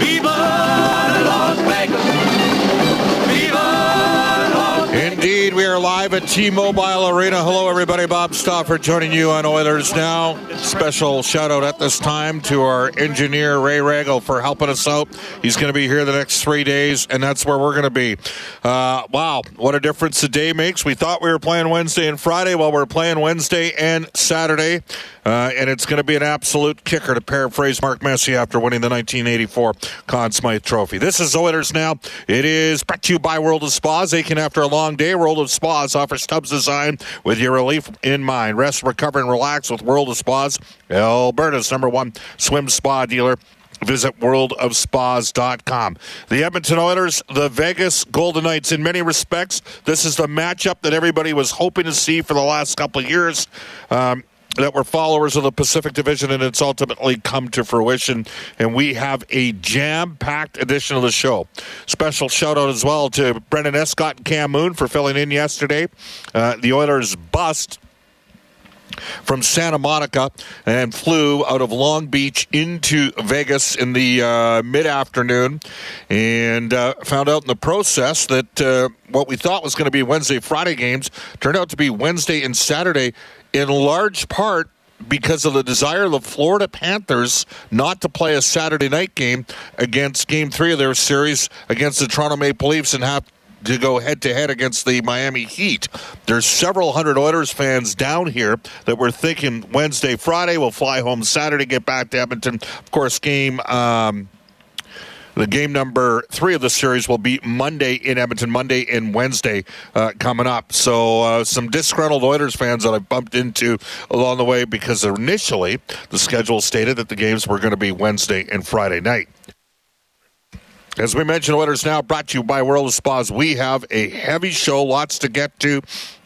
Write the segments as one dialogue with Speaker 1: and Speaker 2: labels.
Speaker 1: Viva Las Vegas!
Speaker 2: Live at T-Mobile Arena. Hello, everybody. Bob Stauffer joining you on Oilers Now. Special shout out at this time to our engineer Ray Regal for helping us out. He's going to be here the next three days, and that's where we're going to be. Uh, wow, what a difference a day makes. We thought we were playing Wednesday and Friday. Well, we're playing Wednesday and Saturday, uh, and it's going to be an absolute kicker to paraphrase Mark Messier after winning the 1984 Conn Smythe Trophy. This is Oilers Now. It is brought to you by World of Spas. Aching after a long day, World of Spas offers tubs design with your relief in mind. Rest, recover, and relax with World of Spas, Alberta's number one swim spa dealer. Visit worldofspas.com. The Edmonton Oilers, the Vegas Golden Knights. In many respects, this is the matchup that everybody was hoping to see for the last couple of years. Um, that were followers of the Pacific Division, and it's ultimately come to fruition. And we have a jam packed edition of the show. Special shout out as well to Brendan Escott and Cam Moon for filling in yesterday. Uh, the Oilers bust from Santa Monica and flew out of Long Beach into Vegas in the uh, mid afternoon and uh, found out in the process that uh, what we thought was going to be Wednesday, Friday games turned out to be Wednesday and Saturday in large part because of the desire of the Florida Panthers not to play a Saturday night game against game three of their series against the Toronto Maple Leafs and have to go head to head against the Miami Heat. There's several hundred Oilers fans down here that were thinking Wednesday, Friday, we'll fly home Saturday, get back to Edmonton. Of course, game. Um, the game number three of the series will be Monday in Edmonton, Monday and Wednesday uh, coming up. So, uh, some disgruntled Oilers fans that I bumped into along the way because initially the schedule stated that the games were going to be Wednesday and Friday night. As we mentioned, Oilers Now brought to you by World of Spas. We have a heavy show, lots to get to.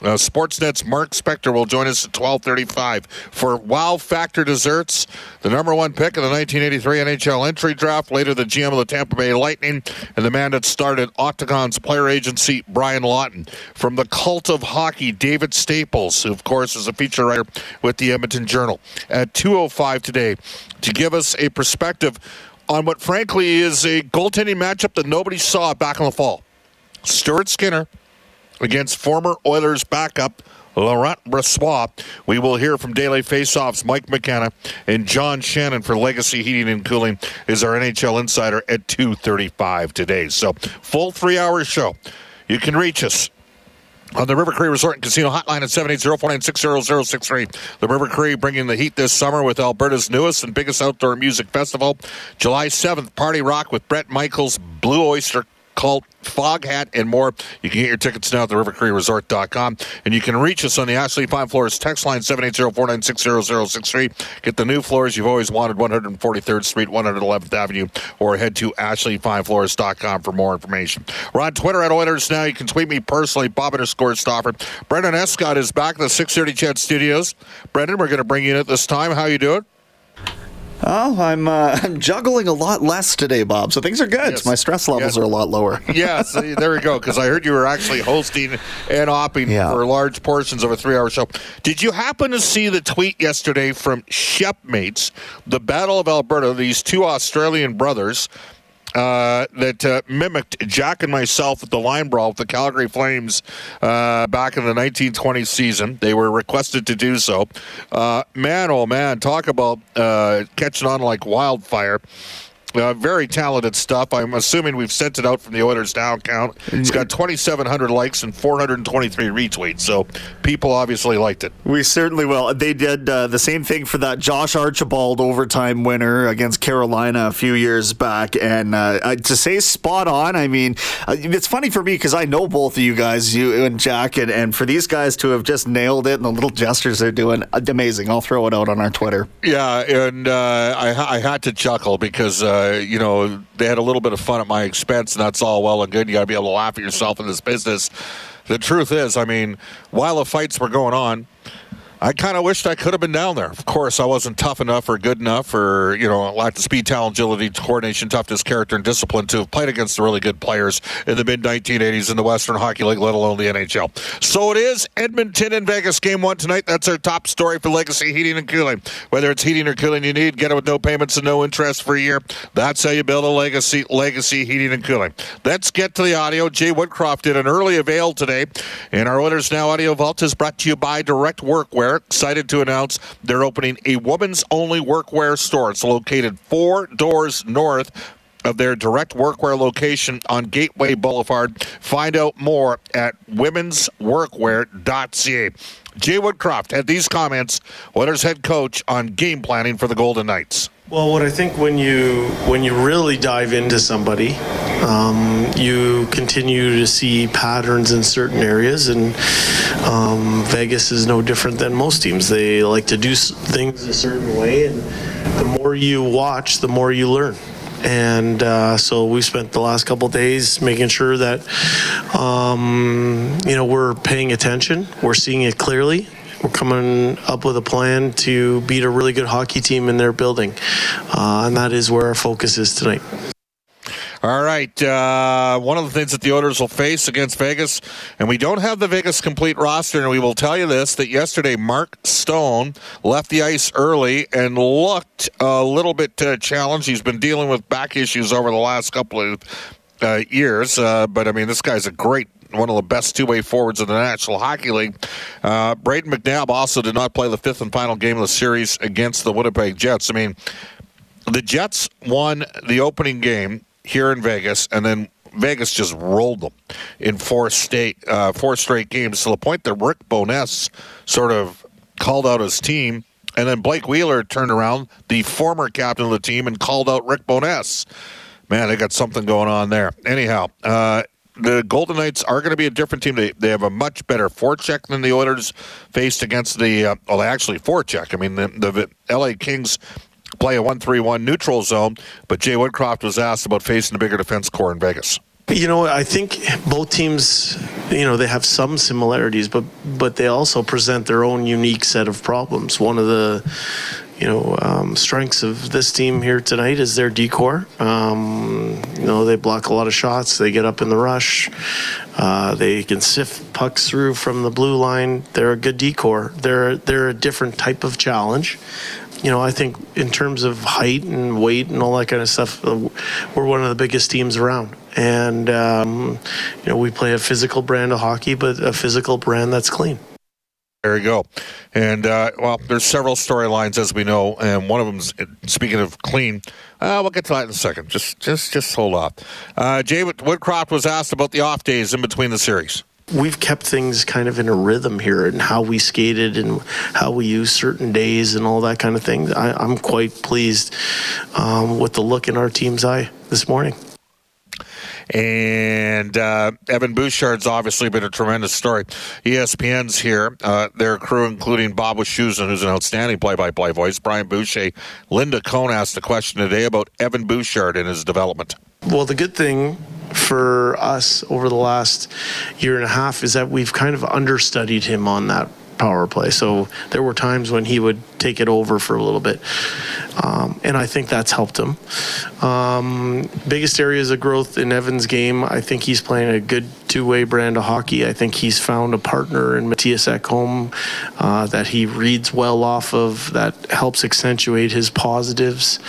Speaker 2: Uh, Sportsnet's Mark Spector will join us at 1235 for Wow Factor Desserts, the number one pick in the 1983 NHL entry draft. Later, the GM of the Tampa Bay Lightning and the man that started Octagon's player agency, Brian Lawton. From the cult of hockey, David Staples, who, of course, is a feature writer with the Edmonton Journal. At 205 today, to give us a perspective on what frankly is a goaltending matchup that nobody saw back in the fall. Stuart Skinner against former Oilers backup Laurent Brossoit. We will hear from Daily Faceoffs Mike McKenna and John Shannon for Legacy Heating and Cooling is our NHL insider at 2:35 today. So, full 3-hour show. You can reach us on the River Cree Resort and Casino Hotline at 780-496-0063. The River Cree bringing the heat this summer with Alberta's newest and biggest outdoor music festival. July 7th, Party Rock with Bret Michaels, Blue Oyster Cult, Foghat, and more. You can get your tickets now at the rivercreeresort.com. And you can reach us on the Ashley Fine Floors text line 780-496-0063. Get the new floors you've always wanted, 143rd Street, 111th Avenue, or head to ashleyfinefloors.com for more information. We're on Twitter at Oilers Now. You can tweet me personally, Bob underscore Stauffer. Brendan Escott is back in the 630 CHED Studios. Brendan, we're going to bring you in at this time. How you doing?
Speaker 3: Oh, I'm uh, I'm juggling a lot less today, Bob. So things are good.
Speaker 2: Yes.
Speaker 3: My stress levels
Speaker 2: Yes.
Speaker 3: are a lot lower.
Speaker 2: yeah, see, there we go. Because I heard you were actually hosting and opping
Speaker 3: Yeah.
Speaker 2: for large portions of a three-hour show. Did you happen to see the tweet yesterday from Shepmates, the Battle of Alberta? These two Australian brothers uh, that uh, mimicked Jack and myself at the line brawl with the Calgary Flames uh, back in the 1920 season. They were requested to do so. Uh, man, oh man, talk about uh, catching on like wildfire. Uh, very talented stuff. I'm assuming we've sent it out from the Oilers Down Count. It's got 2,700 likes and 423 retweets. So people obviously liked it.
Speaker 3: We certainly will. They did uh, the same thing for that Josh Archibald overtime winner against Carolina a few years back. And uh, to say spot on, I mean, uh, it's funny for me because I know both of you guys, you and Jack, and, and for these guys to have just nailed it and the little gestures they're doing, amazing. I'll throw it out on our Twitter.
Speaker 2: Yeah, and uh, I, I had to chuckle because, uh, you know, they had a little bit of fun at my expense, and that's all well and good. You got to be able to laugh at yourself in this business. The truth is, I mean, while the fights were going on, I kind of wished I could have been down there. Of course, I wasn't tough enough or good enough or, you know, lacked the speed, talent, agility, coordination, toughness, character, and discipline to have played against the really good players in the mid 1980s in the Western Hockey League, let alone the NHL. So it is Edmonton and Vegas game one tonight. That's our top story for Legacy Heating and Cooling. Whether it's heating or cooling you need, get it with no payments and no interest for a year. That's how you build a legacy, legacy heating and cooling. Let's get to the audio. Jay Woodcroft did an early avail today, and our Oilers Now Audio Vault is brought to you by Direct Workwear excited to announce they're opening a women's only workwear store. It's located four doors north of their direct workwear location on Gateway Boulevard. Find out more at womensworkwear.ca. Jay Woodcroft had these comments, Oilers head coach, on game planning for the Golden Knights.
Speaker 4: Well, what I think when you when you really dive into somebody, um, you continue to see patterns in certain areas, and um, Vegas is no different than most teams. They like to do things a certain way, and the more you watch, the more you learn. And uh, so we spent the last couple days making sure that um, you know we're paying attention, we're seeing it clearly, we're coming up with a plan to beat a really good hockey team in their building. Uh, and that is where our focus is tonight.
Speaker 2: All right. Uh, one of the things that the Oilers will face against Vegas, and we don't have the Vegas complete roster, and we will tell you this that yesterday Mark Stone left the ice early and looked a little bit uh, challenged. He's been dealing with back issues over the last couple of uh, years, uh, but I mean, this guy's a great one of the best two-way forwards in the National Hockey League. Uh, Brayden McNabb also did not play the fifth and final game of the series against the Winnipeg Jets. I mean, the Jets won the opening game here in Vegas, and then Vegas just rolled them in four state uh, four straight games to the point that Rick Bowness sort of called out his team, and then Blake Wheeler turned around, the former captain of the team, and called out Rick Bowness. Man, they got something going on there. Anyhow, uh, the Golden Knights are going to be a different team. They, they have a much better forecheck than the Oilers faced against the, uh, well, actually, forecheck. I mean, the, the LA Kings play a 1 3 1 neutral zone, but Jay Woodcroft was asked about facing the bigger defense core in Vegas.
Speaker 4: You know, I think both teams, you know, they have some similarities, but but they also present their own unique set of problems. One of the, you know, um, strengths of this team here tonight is their D core. Um, know, they block a lot of shots. They get up in the rush. Uh, they can sift pucks through from the blue line. They're a good D core. They're they're a different type of challenge you know, I think in terms of height and weight and all that kind of stuff, uh, we're one of the biggest teams around. And, um, you know, we play a physical brand of hockey, but a physical brand that's clean.
Speaker 2: There you go. And, uh, well, there's several storylines, as we know, and one of them's, speaking of clean, uh, we'll get to that in a second. Just just, just hold off. Uh, Jay Woodcroft was asked about the off days in between the series.
Speaker 4: We've kept things kind of in a rhythm here and how we skated and how we use certain days and all that kind of thing. I, I'm quite pleased um, with the look in our team's eye this morning.
Speaker 2: And uh, Evan Bouchard's obviously been a tremendous story. ESPN's here. Uh, their crew, including Bob Wischusen, who's an outstanding play-by-play voice, Brian Boucher, Linda Cohn asked a question today about Evan Bouchard and his development.
Speaker 4: Well, the good thing for us over the last year and a half is that we've kind of understudied him on that power play. So there were times when he would take it over for a little bit. Um, and I think that's helped him. Um, biggest areas of growth in Evan's game, I think he's playing a good two way brand of hockey. I think he's found a partner in Mattias Ekholm uh, that he reads well off of, that helps accentuate his positives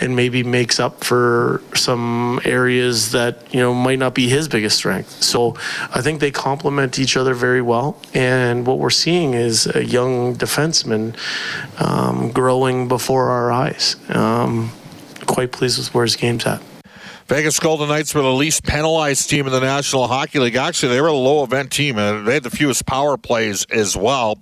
Speaker 4: and maybe makes up for some areas that, you know, might not be his biggest strength. So I think they complement each other very well. And what we're seeing is a young defenseman um, growing before our eyes. Um, quite pleased with where his game's at.
Speaker 2: Vegas Golden Knights were the least penalized team in the National Hockey League. Actually, they were a low event team, and they had the fewest power plays as well.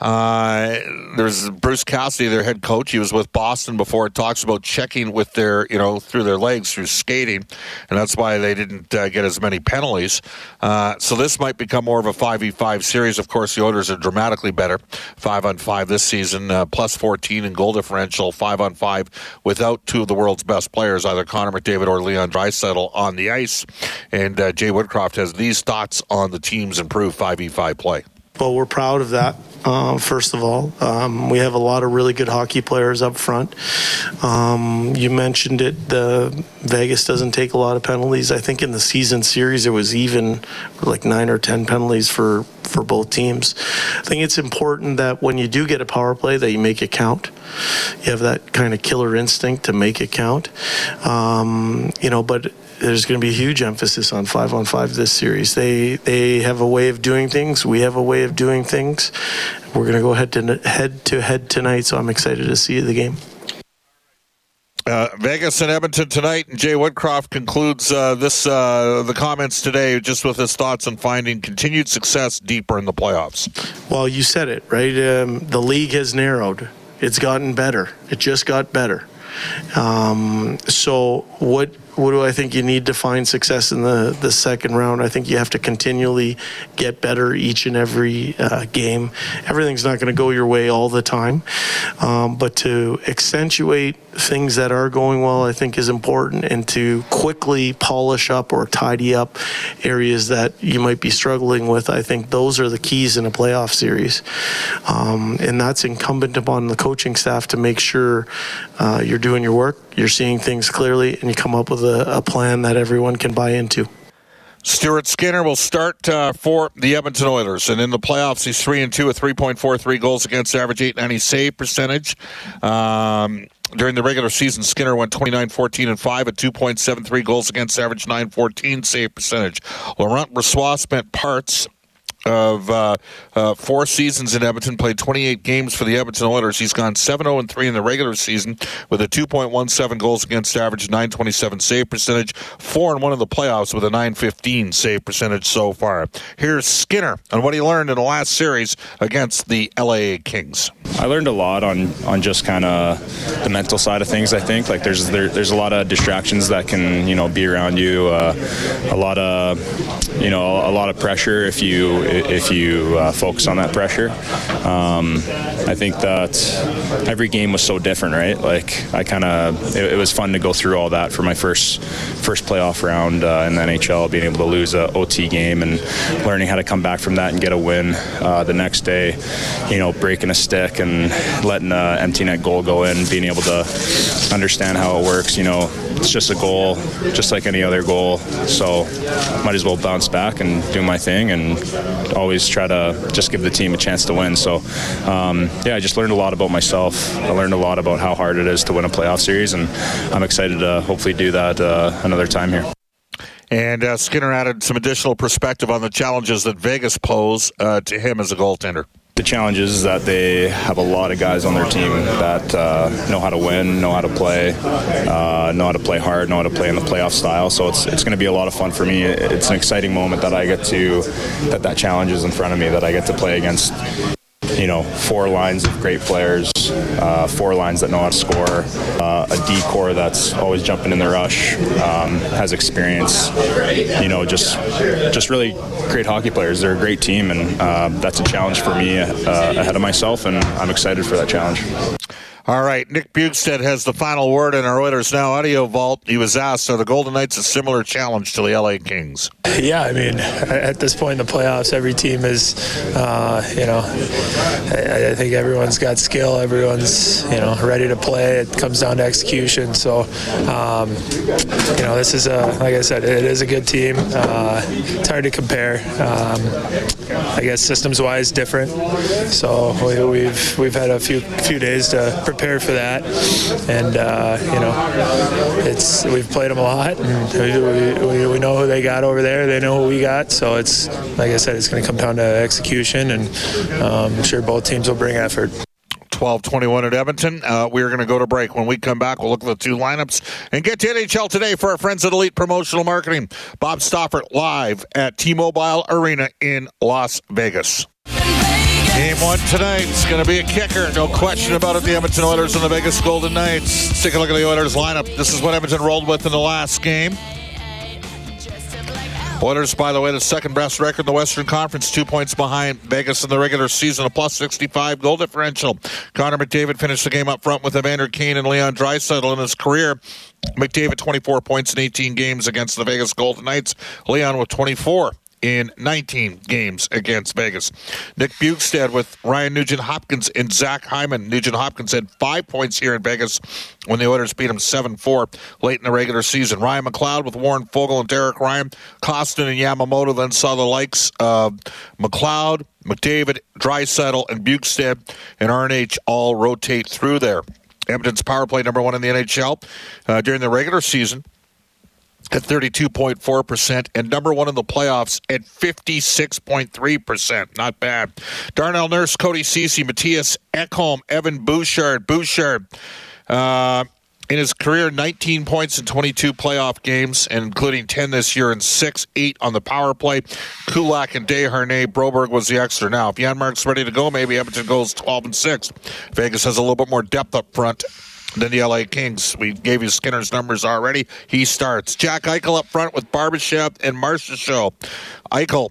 Speaker 2: Uh, there's Bruce Cassidy, their head coach. He was with Boston before. It talks about checking with their, you know, through their legs through skating, and that's why they didn't uh, get as many penalties. Uh, so this might become more of a five v five series. Of course, the Oilers are dramatically better, five on five this season, uh, plus 14 in goal differential, five on five without two of the world's best players, either Connor McDavid or Leon Draisaitl on the ice. And uh, Jay Woodcroft has these thoughts on the team's improved five v five play.
Speaker 4: Well, we're proud of that. Uh, first of all, um, we have a lot of really good hockey players up front. Um, you mentioned it. The Vegas doesn't take a lot of penalties. I think in the season series it was even like nine or ten penalties for for both teams. I think it's important that when you do get a power play, that you make it count. You have that kind of killer instinct to make it count. Um, you know, but there's going to be a huge emphasis on five on five this series. They they have a way of doing things. We have a way of doing things. We're going to go head to head to head tonight, so I'm excited to see the game.
Speaker 2: Uh, Vegas and Edmonton tonight, and Jay Woodcroft concludes uh, this uh, the comments today just with his thoughts on finding continued success deeper in the playoffs.
Speaker 4: Well, you said it right. Um, the league has narrowed. It's gotten better. It just got better. Um, so what what do I think you need to find success in the, the second round? I think you have to continually get better each and every uh, game. Everything's not going to go your way all the time, um, but to accentuate things that are going well, I think is important, and to quickly polish up or tidy up areas that you might be struggling with. I think those are the keys in a playoff series, um, and that's incumbent upon the coaching staff to make sure uh, you're doing your work, you're seeing things clearly, and you come up with a, a plan that everyone can buy into.
Speaker 2: Stuart Skinner will start uh, for the Edmonton Oilers, and in the playoffs, he's three and two with three point four three goals against average, eight ninety save percentage. Um, during the regular season, Skinner went 29 14 and 5 at 2.73 goals against average, 914 save percentage. Laurent Brossoit spent parts of uh, uh, four seasons in Edmonton, played 28 games for the Edmonton Oilers. He's gone 7 0 3 in the regular season with a 2.17 goals against average, 927 save percentage, 4 and 1 in the playoffs with a 915 save percentage so far. Here's Skinner on what he learned in the last series against the LA Kings.
Speaker 5: I learned a lot on, on just kind of the mental side of things. I think like there's there, there's a lot of distractions that can you know be around you, uh, a lot of you know a lot of pressure if you if you uh, focus on that pressure. Um, I think that every game was so different, right? Like I kind of it, it, was fun to go through all that for my first first playoff round uh, in the NHL, being able to lose a OT game and learning how to come back from that and get a win uh, the next day. You know, breaking a stick and letting an empty net goal go in, being able to understand how it works. You know, it's just a goal, just like any other goal. So might as well bounce back and do my thing and always try to just give the team a chance to win. So um, yeah, I just learned a lot about myself. I learned a lot about how hard it is to win a playoff series, and I'm excited to hopefully do that uh, another time here.
Speaker 2: And uh, Skinner added some additional perspective on the challenges that Vegas pose uh, to him as a goaltender
Speaker 5: the challenge is that they have a lot of guys on their team that uh, know how to win, know how to play, uh, know how to play hard, know how to play in the playoff style. So it's it's going to be a lot of fun for me. It's an exciting moment that I get to that that challenge is in front of me that I get to play against you know, four lines of great players, uh, four lines that know how to score, uh, a D core that's always jumping in the rush, um, has experience, you know, just just really great hockey players. They're a great team, and uh, that's a challenge for me uh, ahead of myself, and I'm excited for that challenge.
Speaker 2: All right, Nick Bjugstad has the final word in our Oilers Now audio vault. He was asked, are the Golden Knights a similar challenge to the LA Kings?
Speaker 6: Yeah, I mean, at this point in the playoffs, every team is, uh, you know, I, I, think everyone's got skill. Everyone's, you know, ready to play. It comes down to execution. So, um, you know, this is a, like I said, it is a good team. Uh, it's hard to compare. Um, I guess systems-wise, different. So we, we've we've had a few few days to prepare prepared for that, and uh, you know, it's we've played them a lot, and we, we, we, know who they got over there. They know who we got. So it's like I said, it's going to come down to execution, and um, I'm sure both teams will bring effort.
Speaker 2: 1221 at Edmonton. Uh, we're going to go to break. When we come back, we'll look at the two lineups and get to NHL today for our friends at Elite Promotional Marketing. Bob Stauffer live at T Mobile Arena in Las Vegas. Game one tonight is going to be a kicker. No question about it. The Edmonton Oilers and the Vegas Golden Knights. Let's take a look at the Oilers lineup. This is what Edmonton rolled with in the last game. Oilers, by the way, the second best record in the Western Conference, two points behind Vegas in the regular season, a plus 65 goal differential. Connor McDavid finished the game up front with Evander Kane and Leon Draisaitl in his career. McDavid 24 points in 18 games against the Vegas Golden Knights. Leon with 24 in 19 games against Vegas. Nick Bjugstad with Ryan Nugent Hopkins and Zach Hyman. Nugent Hopkins had five points here in Vegas when the Oilers beat him 7 4 late in the regular season. Ryan McLeod with Warren Foegele and Derek Ryan. Kostin and Yamamoto then saw the likes of McLeod, McDavid, Draisaitl, and Bjugstad and RNH all rotate through there. Edmonton's power play number one in the NHL uh, during the regular season at 32.4% and number one in the playoffs at 56.3%. Not bad. Darnell Nurse, Cody Ceci, Mattias Ekholm, Evan Bouchard. Bouchard. Uh, in his career, 19 points in 22 playoff games, including 10 this year and 6, 8 on the power play. Kulak and Desharnais. Broberg was the extra. Now, if Janmark's ready to go, maybe Edmonton goes 12 and 6. Vegas has a little bit more depth up front than the LA Kings. We gave you Skinner's numbers already. He starts. Jack Eichel up front with Barbashev and Marchessault. Eichel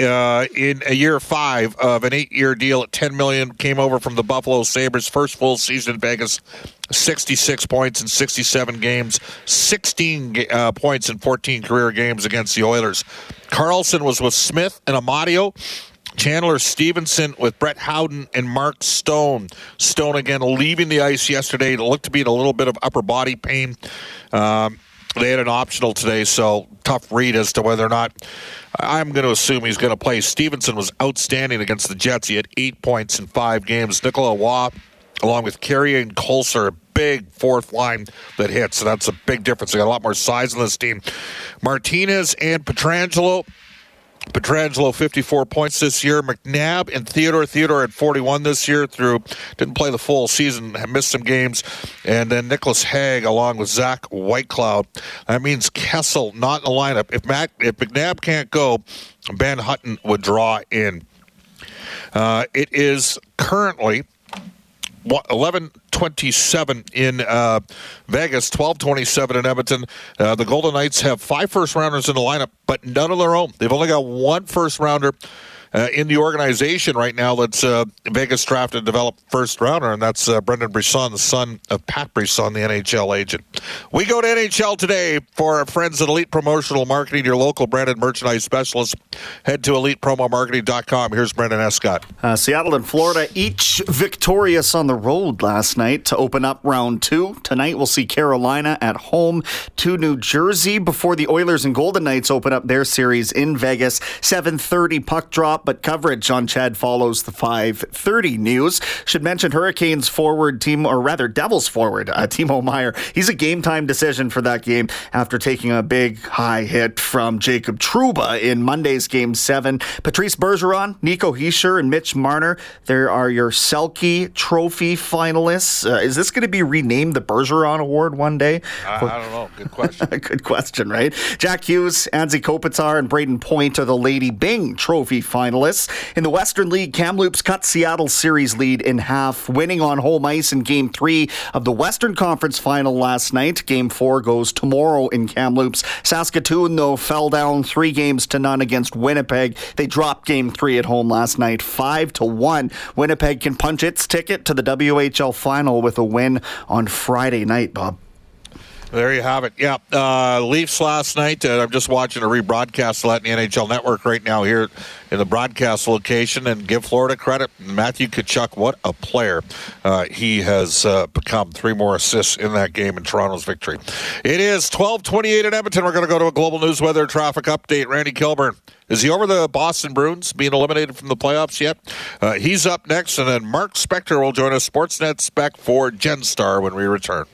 Speaker 2: uh, in a year five of an eight-year deal at ten million, came over from the Buffalo Sabres. First full season in Vegas, sixty-six points in sixty-seven games, sixteen uh, points in fourteen career games against the Oilers. Karlsson was with Smith and Amadio. Chandler Stephenson with Brett Howden and Mark Stone. Stone again leaving the ice yesterday. It looked to be in a little bit of upper body pain. Um, they had an optional today, so tough read as to whether or not. I'm going to assume he's going to play. Stephenson was outstanding against the Jets. He had eight points in five games. Nicolas Roy, along with Carrier and Kolesar, a big fourth line that hits. So that's a big difference. They got a lot more size in this team. Martinez and Pietrangelo Pietrangelo 54 points this year. McNabb and Theodore. Theodore at 41 this year through didn't play the full season, missed some games. And then Nicolas Hague along with Zach Whitecloud. That means Kessel not in the lineup. If Mac, if McNabb can't go, Ben Hutton would draw in. Uh, it is currently 1127 in uh, Vegas, 1227 in Edmonton. Uh, the Golden Knights have five first rounders in the lineup, but none of their own. They've only got one first rounder uh, in the organization right now that's uh, Vegas drafted and developed first rounder, and that's uh, Brendan Brisson, the son of Pat Brisson, the NHL agent. We go to NHL today for our friends at Elite Promotional Marketing, your local branded merchandise specialist. Head to elitepromomarketing.com. Here's Brendan Escott.
Speaker 3: Uh, Seattle and Florida each victorious on the road last night to open up round two. Tonight we'll see Carolina at home to New Jersey before the Oilers and Golden Knights open up their series in Vegas. 7:30 puck drop but coverage on CHED follows the 5:30 news. Should mention Hurricanes forward team, or rather Devils forward uh, Timo Meier. He's a game time decision for that game after taking a big high hit from Jacob Trouba in Monday's Game Seven. Patrice Bergeron, Nico Hischier, and Mitch Marner. There are your Selke Trophy finalists. Uh, is this going to be renamed the Bergeron Award one day?
Speaker 2: I, I don't know. Good question.
Speaker 3: Good question, right? Jack Hughes, Anze Kopitar, and Brayden Point are the Lady Byng Trophy finalists. In the Western League, Kamloops cut Seattle's series lead in half, winning on home ice in Game 3 of the Western Conference Final last night. Game 4 goes tomorrow in Kamloops. Saskatoon, though, fell down three games to none against Winnipeg. They dropped Game 3 at home last night, 5 to 1. Winnipeg can punch its ticket to the WHL Final with a win on Friday night, Bob.
Speaker 2: There you have it. Yeah, uh, Leafs last night. Uh, I'm just watching a rebroadcast of that in the NHL Network right now here in the broadcast location, and give Florida credit. Matthew Tkachuk, what a player uh, he has uh, become. Three more assists in that game in Toronto's victory. It is 12:28 in Edmonton. We're going to go to a global news weather traffic update. Randy Kilburn. Is he over the Boston Bruins being eliminated from the playoffs yet? Uh, he's up next, and then Mark Spector will join us, Sportsnet Spec for Genstar when we return.